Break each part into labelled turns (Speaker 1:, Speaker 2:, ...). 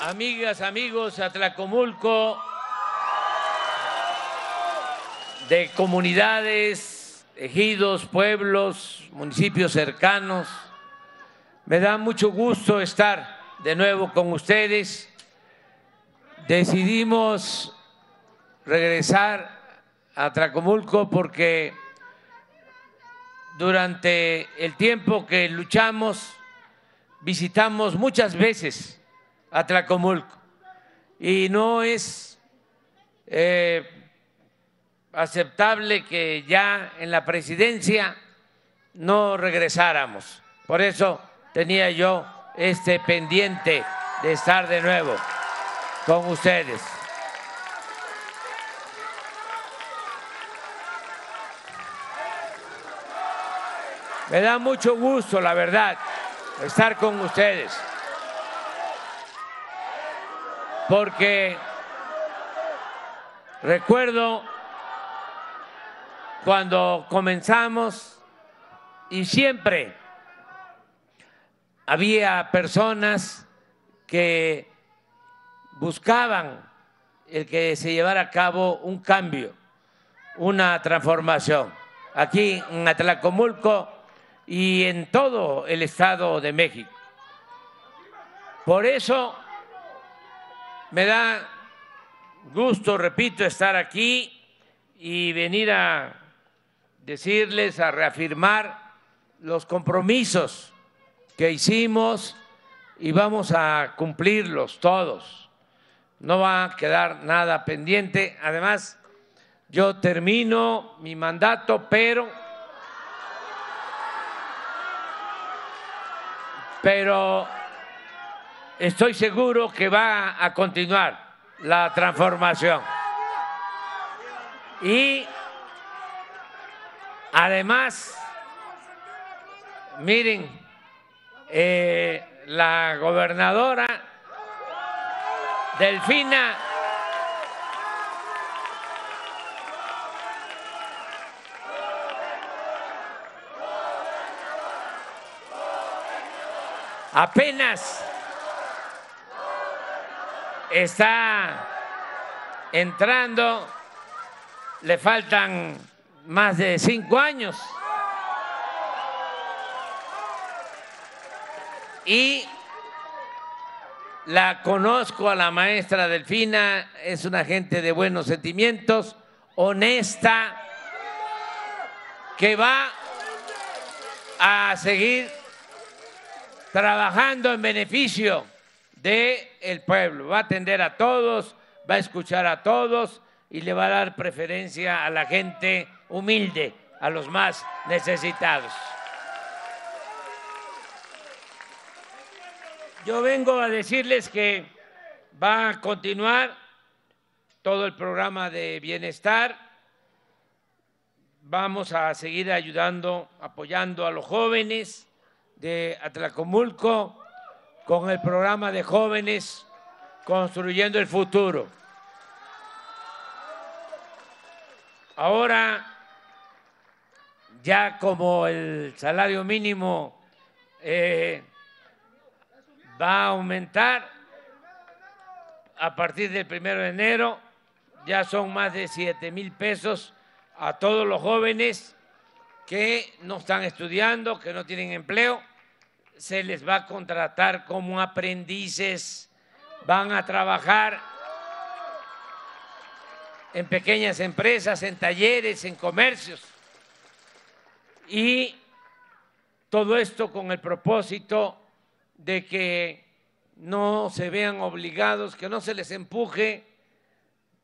Speaker 1: amigas, amigos, Atlacomulco, de comunidades, ejidos, pueblos, municipios cercanos. Me da mucho gusto estar de nuevo con ustedes. Decidimos regresar a Atlacomulco porque durante el tiempo que luchamos visitamos muchas veces Atlacomulco. Y no es eh, aceptable que ya en la presidencia no regresáramos. Por eso tenía yo este pendiente de estar de nuevo con ustedes. Me da mucho gusto, la verdad, estar con ustedes. Porque recuerdo cuando comenzamos y siempre había personas que buscaban el que se llevara a cabo un cambio, una transformación aquí en Atlacomulco y en todo el Estado de México. Por eso me da gusto, repito, estar aquí y venir a decirles, a reafirmar los compromisos que hicimos y vamos a cumplirlos todos. No va a quedar nada pendiente. Además, yo termino mi mandato, pero pero estoy seguro que va a continuar la transformación. Y además, miren, eh, la gobernadora Delfina apenas está entrando, le faltan más de cinco años. Y la conozco a la maestra Delfina, es una gente de buenos sentimientos, honesta, que va a seguir trabajando en beneficio de el pueblo. Va a atender a todos, va a escuchar a todos y le va a dar preferencia a la gente humilde, a los más necesitados. Yo vengo a decirles que va a continuar todo el programa de bienestar. Vamos a seguir ayudando, apoyando a los jóvenes de Atlacomulco con el programa de jóvenes Construyendo el Futuro. Ahora, ya como el salario mínimo eh, va a aumentar a partir del primero de enero, ya son más de 7 mil pesos a todos los jóvenes que no están estudiando, que no tienen empleo se les va a contratar como aprendices, van a trabajar en pequeñas empresas, en talleres, en comercios. Y todo esto con el propósito de que no se vean obligados, que no se les empuje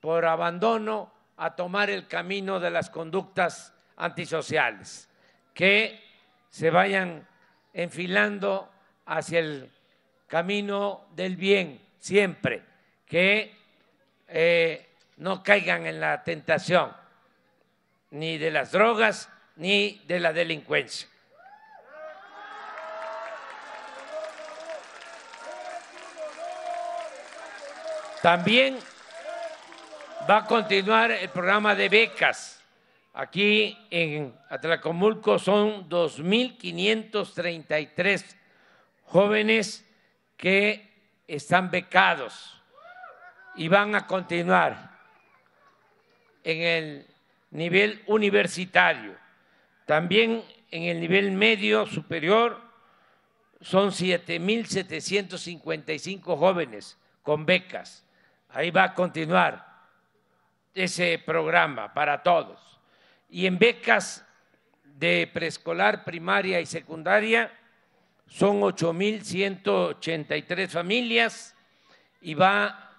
Speaker 1: por abandono a tomar el camino de las conductas antisociales, que se vayan enfilando hacia el camino del bien siempre, que eh, no caigan en la tentación ni de las drogas ni de la delincuencia. También va a continuar el programa de becas Aquí en Atlacomulco son 2.533 jóvenes que están becados y van a continuar en el nivel universitario. También en el nivel medio superior son 7.755 jóvenes con becas. Ahí va a continuar ese programa para todos. Y en becas de preescolar, primaria y secundaria son 8.183 familias y va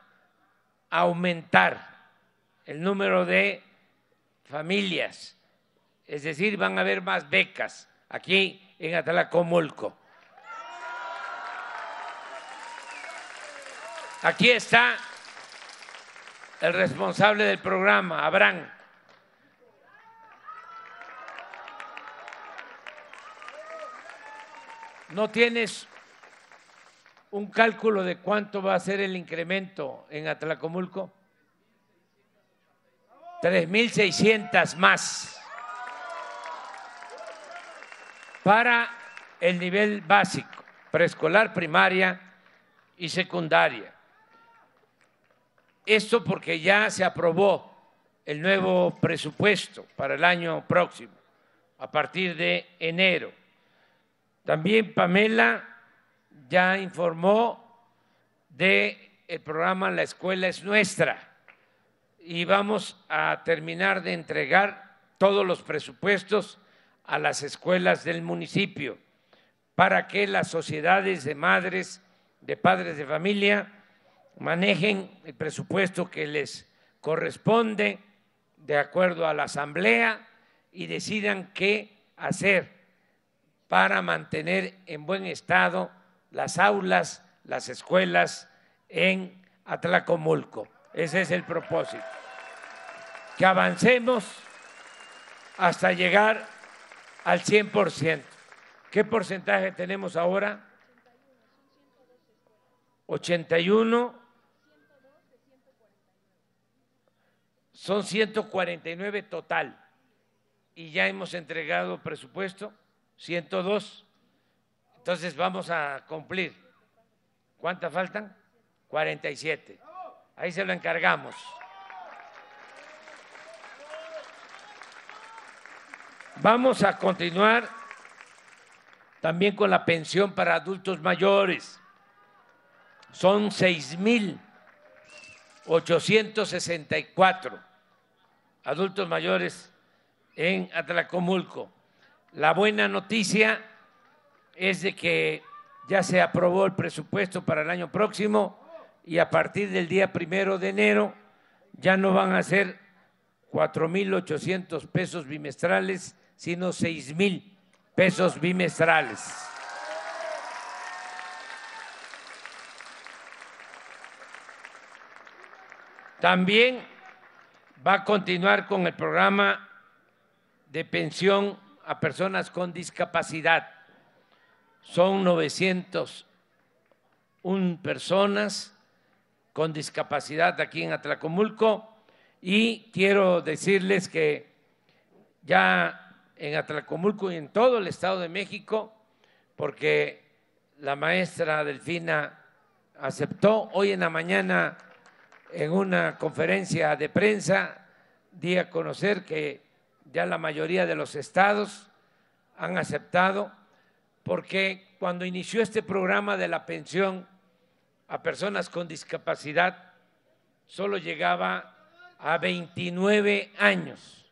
Speaker 1: a aumentar el número de familias, es decir, van a haber más becas aquí en Atlacomulco. Aquí está el responsable del programa, Abraham. ¿No tienes un cálculo de cuánto va a ser el incremento en Atlacomulco? 3.600 más para el nivel básico, preescolar, primaria y secundaria. Esto porque ya se aprobó el nuevo presupuesto para el año próximo, a partir de enero. También Pamela ya informó de el programa La escuela es nuestra. Y vamos a terminar de entregar todos los presupuestos a las escuelas del municipio para que las sociedades de madres, de padres de familia, manejen el presupuesto que les corresponde de acuerdo a la asamblea y decidan qué hacer para mantener en buen estado las aulas, las escuelas en Atlacomulco. Ese es el propósito. Que avancemos hasta llegar al 100%. ¿Qué porcentaje tenemos ahora? 81. Son 149 total. Y ya hemos entregado presupuesto 102. Entonces vamos a cumplir. ¿Cuántas faltan? 47. Ahí se lo encargamos. Vamos a continuar también con la pensión para adultos mayores. Son 6.864 adultos mayores en Atlacomulco. La buena noticia es de que ya se aprobó el presupuesto para el año próximo y a partir del día primero de enero ya no van a ser 4.800 pesos bimestrales, sino 6.000 pesos bimestrales. También va a continuar con el programa de pensión a personas con discapacidad. Son 901 personas con discapacidad aquí en Atlacomulco y quiero decirles que ya en Atlacomulco y en todo el Estado de México, porque la maestra Delfina aceptó hoy en la mañana en una conferencia de prensa, di a conocer que ya la mayoría de los estados han aceptado, porque cuando inició este programa de la pensión a personas con discapacidad, solo llegaba a 29 años,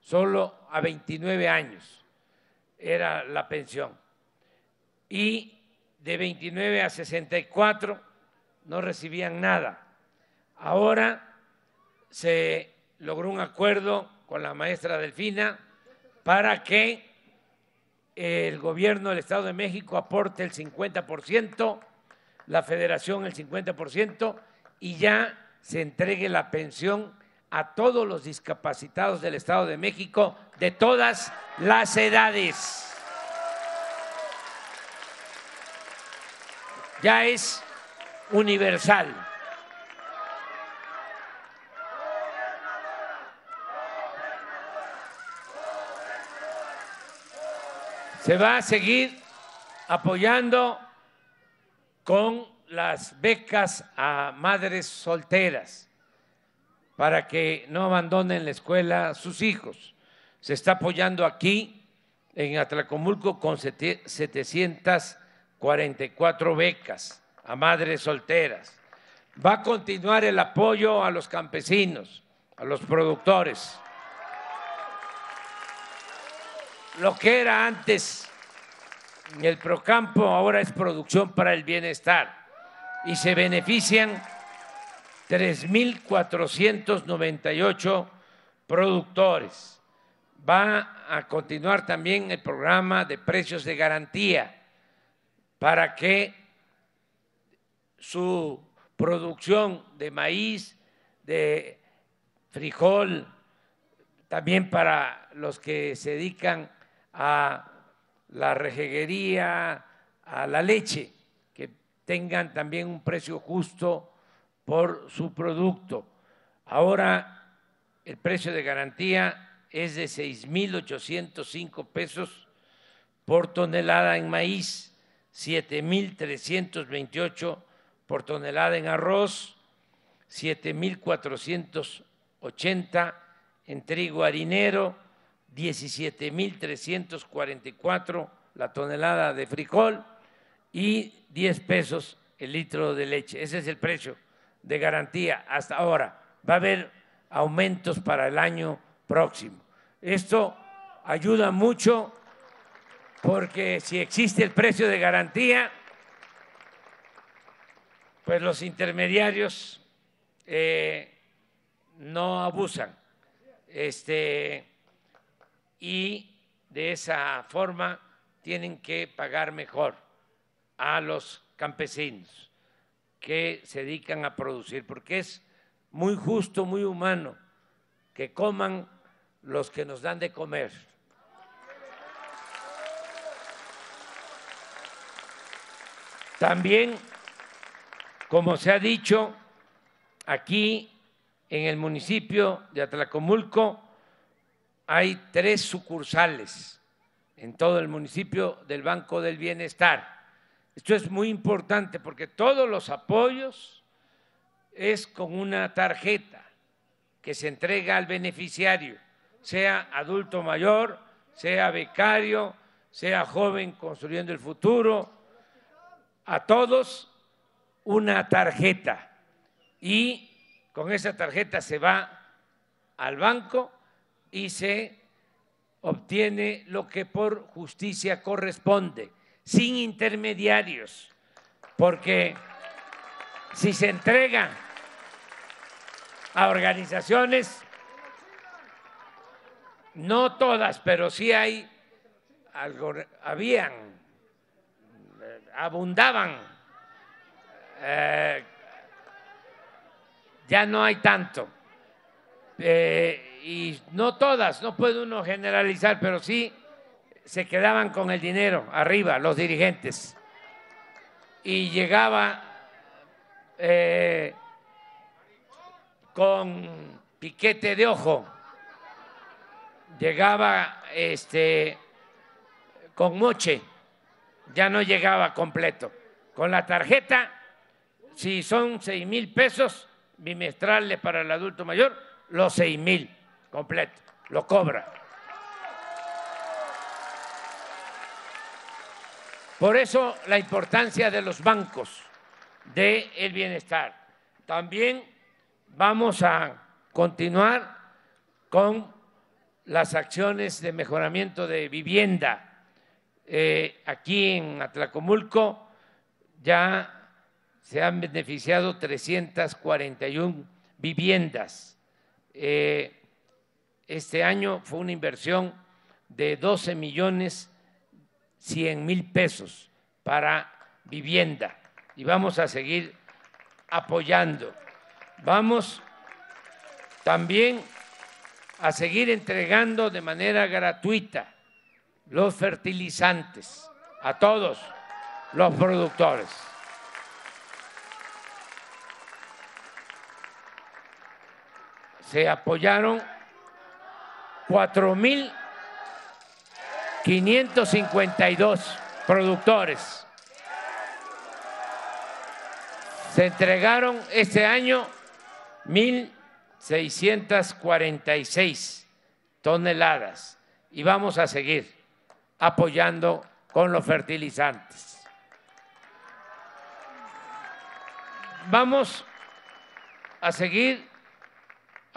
Speaker 1: solo a 29 años era la pensión. Y de 29 a 64 no recibían nada. Ahora se logró un acuerdo con la maestra Delfina para que el gobierno del Estado de México aporte el 50%, la federación el 50% y ya se entregue la pensión a todos los discapacitados del Estado de México de todas las edades. Ya es universal. Se va a seguir apoyando con las becas a madres solteras para que no abandonen la escuela a sus hijos. Se está apoyando aquí en Atlacomulco con 744 becas a madres solteras. Va a continuar el apoyo a los campesinos, a los productores. Lo que era antes el Procampo ahora es producción para el bienestar y se benefician 3.498 productores. Va a continuar también el programa de precios de garantía para que su producción de maíz, de frijol, también para los que se dedican a la rejeguería, a la leche, que tengan también un precio justo por su producto. Ahora el precio de garantía es de 6.805 pesos por tonelada en maíz, 7.328 por tonelada en arroz, 7.480 en trigo harinero, 17.344 la tonelada de frijol y 10 pesos el litro de leche. Ese es el precio de garantía hasta ahora. Va a haber aumentos para el año próximo. Esto ayuda mucho porque si existe el precio de garantía, pues los intermediarios eh, no abusan. Este, y de esa forma tienen que pagar mejor a los campesinos que se dedican a producir, porque es muy justo, muy humano que coman los que nos dan de comer. También como se ha dicho, aquí en el municipio de Atlacomulco hay tres sucursales en todo el municipio del Banco del Bienestar. Esto es muy importante porque todos los apoyos es con una tarjeta que se entrega al beneficiario, sea adulto mayor, sea becario, sea joven construyendo el futuro, a todos una tarjeta y con esa tarjeta se va al banco y se obtiene lo que por justicia corresponde, sin intermediarios, porque si se entrega a organizaciones, no todas, pero sí hay, habían, abundaban eh, ya no hay tanto. Eh, y no todas, no puede uno generalizar, pero sí se quedaban con el dinero arriba, los dirigentes. Y llegaba eh, con piquete de ojo, llegaba este, con moche, ya no llegaba completo. Con la tarjeta si son seis mil pesos bimestrales para el adulto mayor, los seis mil completo, lo cobra. Por eso la importancia de los bancos del el bienestar. También vamos a continuar con las acciones de mejoramiento de vivienda. Eh, aquí en Atlacomulco ya se han beneficiado 341 viviendas. Eh, este año fue una inversión de 12 millones 100 mil pesos para vivienda y vamos a seguir apoyando. Vamos también a seguir entregando de manera gratuita los fertilizantes a todos los productores. se apoyaron 4.552 productores. Se entregaron este año 1.646 toneladas y vamos a seguir apoyando con los fertilizantes. Vamos a seguir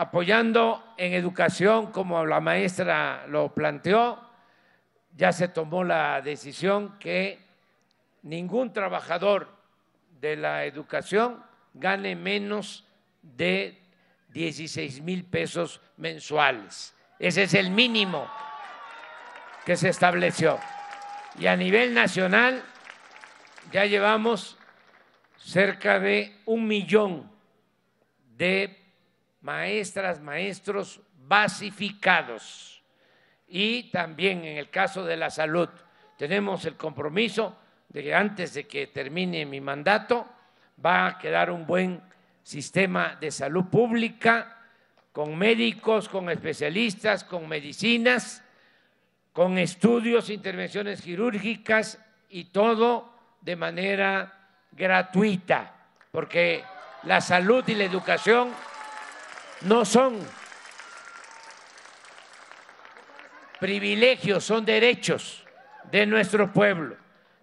Speaker 1: apoyando en educación como la maestra lo planteó. Ya se tomó la decisión que ningún trabajador de la educación gane menos de 16 mil pesos mensuales. Ese es el mínimo que se estableció. Y a nivel nacional ya llevamos cerca de un millón de maestras, maestros basificados. Y también en el caso de la salud, tenemos el compromiso de que antes de que termine mi mandato va a quedar un buen sistema de salud pública con médicos, con especialistas, con medicinas, con estudios, intervenciones quirúrgicas y todo de manera gratuita, porque la salud y la educación no son privilegios, son derechos de nuestro pueblo.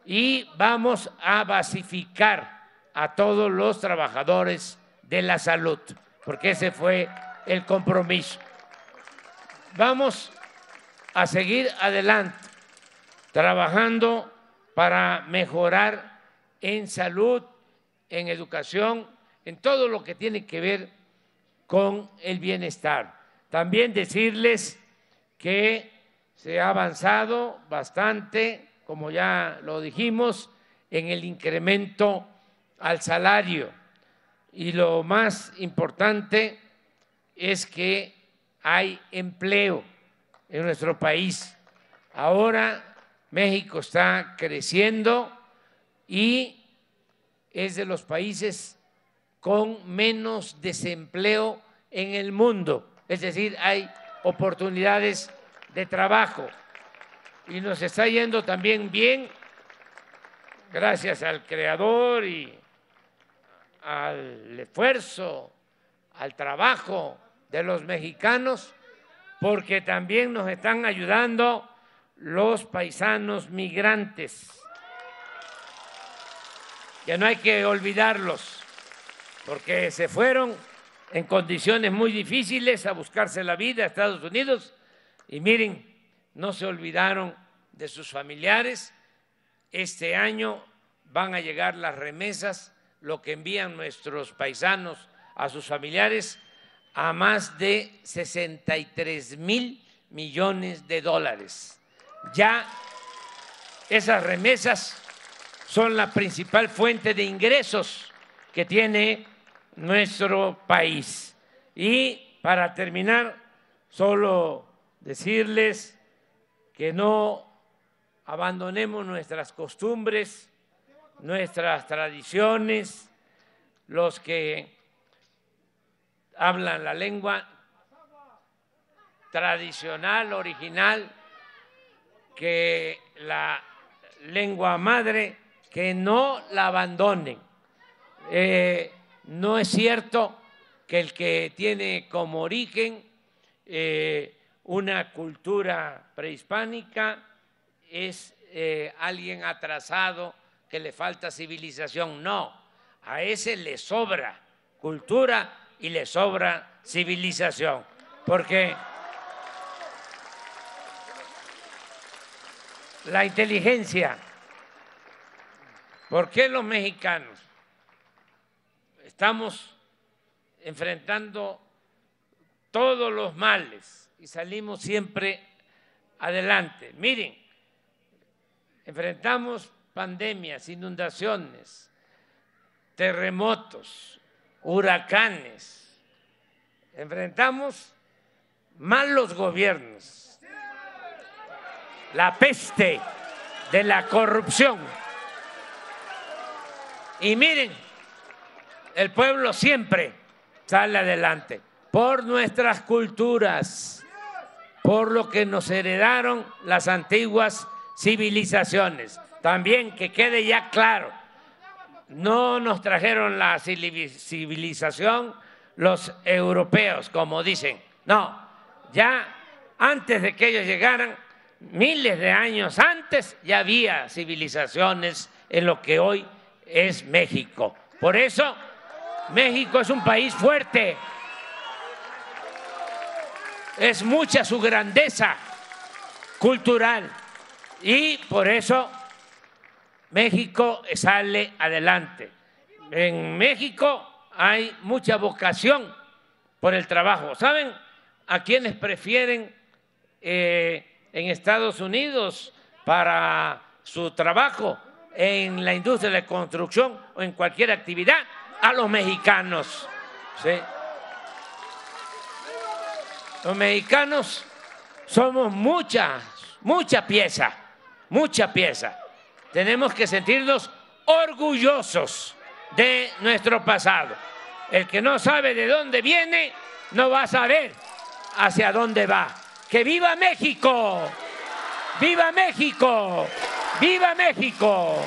Speaker 1: Y vamos a basificar a todos los trabajadores de la salud, porque ese fue el compromiso. Vamos a seguir adelante, trabajando para mejorar en salud, en educación, en todo lo que tiene que ver con el bienestar. También decirles que se ha avanzado bastante, como ya lo dijimos, en el incremento al salario. Y lo más importante es que hay empleo en nuestro país. Ahora México está creciendo y es de los países con menos desempleo en el mundo. Es decir, hay oportunidades de trabajo. Y nos está yendo también bien gracias al creador y al esfuerzo, al trabajo de los mexicanos, porque también nos están ayudando los paisanos migrantes, que no hay que olvidarlos, porque se fueron en condiciones muy difíciles a buscarse la vida a Estados Unidos y miren, no se olvidaron de sus familiares. Este año van a llegar las remesas, lo que envían nuestros paisanos a sus familiares, a más de 63 mil millones de dólares. Ya esas remesas son la principal fuente de ingresos que tiene nuestro país. Y para terminar, solo decirles que no abandonemos nuestras costumbres, nuestras tradiciones, los que hablan la lengua tradicional, original, que la lengua madre, que no la abandonen. Eh, no es cierto que el que tiene como origen eh, una cultura prehispánica es eh, alguien atrasado que le falta civilización. No, a ese le sobra cultura y le sobra civilización. Porque la inteligencia, ¿por qué los mexicanos Estamos enfrentando todos los males y salimos siempre adelante. Miren, enfrentamos pandemias, inundaciones, terremotos, huracanes, enfrentamos malos gobiernos, la peste de la corrupción. Y miren, el pueblo siempre sale adelante por nuestras culturas, por lo que nos heredaron las antiguas civilizaciones. También que quede ya claro, no nos trajeron la civilización los europeos, como dicen. No, ya antes de que ellos llegaran, miles de años antes, ya había civilizaciones en lo que hoy es México. Por eso, México es un país fuerte. Es mucha su grandeza cultural y por eso México sale adelante. En México hay mucha vocación por el trabajo. ¿Saben a quienes prefieren eh, en Estados Unidos para su trabajo en la industria de construcción o en cualquier actividad? A los mexicanos. Los mexicanos somos mucha, mucha pieza, mucha pieza tenemos que sentirnos orgullosos de nuestro pasado. El que no sabe de dónde viene, no va a saber hacia dónde va. ¡Que viva México! ¡Viva México! ¡Viva México!